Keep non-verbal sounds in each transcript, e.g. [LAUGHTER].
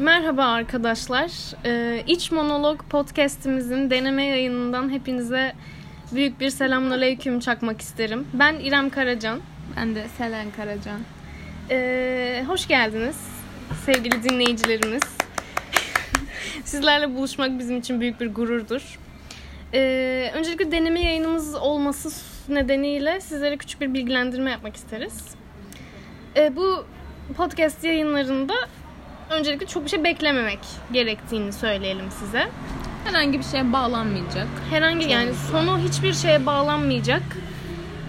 Merhaba arkadaşlar. Ee, İç Monolog podcast'imizin deneme yayınından hepinize büyük bir selamünaleyküm çakmak isterim. Ben İrem Karacan. Ben de Selen Karacan. Ee, hoş geldiniz sevgili dinleyicilerimiz. Sizlerle buluşmak bizim için büyük bir gururdur. Ee, öncelikle deneme yayınımız olması nedeniyle sizlere küçük bir bilgilendirme yapmak isteriz. Ee, bu podcast yayınlarında öncelikle çok bir şey beklememek gerektiğini söyleyelim size. Herhangi bir şeye bağlanmayacak. Herhangi yani sonu hiçbir şeye bağlanmayacak.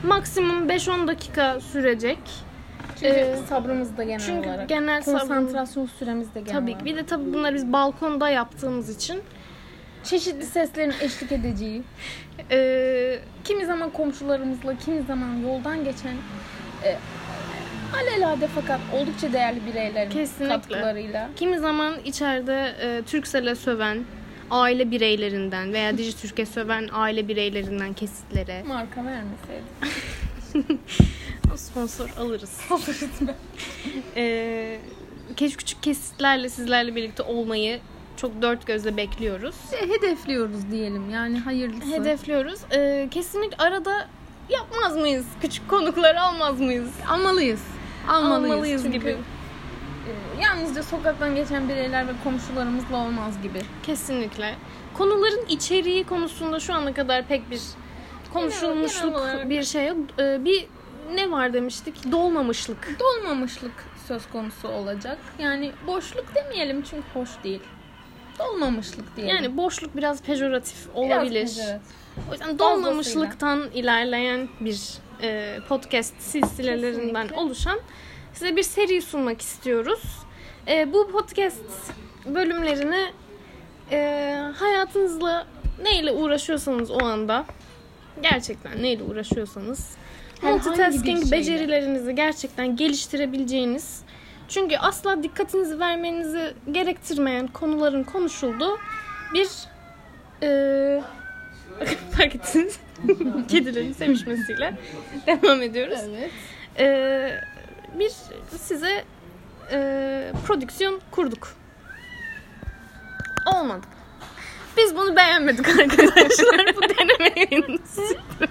Maksimum 5-10 dakika sürecek. Çünkü Ee, sabrımız da genel Çünkü olarak. genel sabrımız Konsantrasyon süremiz de genel tabii ki. Bir de tabii bunları biz balkonda yaptığımız için Çeşitli seslerin eşlik edeceği. e, Kimi zaman komşularımızla, kimi zaman yoldan geçen e, alelade fakat oldukça değerli bireylerin Kesinlikle. katkılarıyla. kimi zaman içeride e, Türksel'e söven aile bireylerinden veya [LAUGHS] Dijitürk'e söven aile bireylerinden kesitlere Marka vermeseydik. [LAUGHS] sponsor alırız. [LAUGHS] e, keş küçük kesitlerle sizlerle birlikte olmayı çok dört gözle bekliyoruz. Hedefliyoruz diyelim yani hayırlısı. Hedefliyoruz. E, kesinlikle arada yapmaz mıyız? Küçük konuklar almaz mıyız? Almalıyız. Almalıyız, Almalıyız Çünkü, gibi. e, yalnızca sokaktan geçen bireyler ve komşularımızla olmaz gibi. Kesinlikle. Konuların içeriği konusunda şu ana kadar pek bir konuşulmuşluk genel olarak- bir şey yok. Ee, bir ne var demiştik? Dolmamışlık. Dolmamışlık söz konusu olacak. Yani boşluk demeyelim çünkü hoş değil. Dolmamışlık diyelim. Yani boşluk biraz pejoratif Biraz olabilir. pejoratif. O yüzden dolmamışlıktan ilerleyen bir e, podcast silsilelerinden Kesinlikle. oluşan size bir seri sunmak istiyoruz. E, bu podcast bölümlerini e, hayatınızla neyle uğraşıyorsanız o anda gerçekten neyle uğraşıyorsanız Herhangi multitasking becerilerinizi gerçekten geliştirebileceğiniz çünkü asla dikkatinizi vermenizi gerektirmeyen konuların konuşulduğu bir e, [LAUGHS] fark ettiniz [LAUGHS] kedilerin sevişmesiyle [LAUGHS] devam ediyoruz. Evet. E, bir size e, prodüksiyon kurduk. Olmadı. Biz bunu beğenmedik arkadaşlar. Bu deneme yayını sürdü.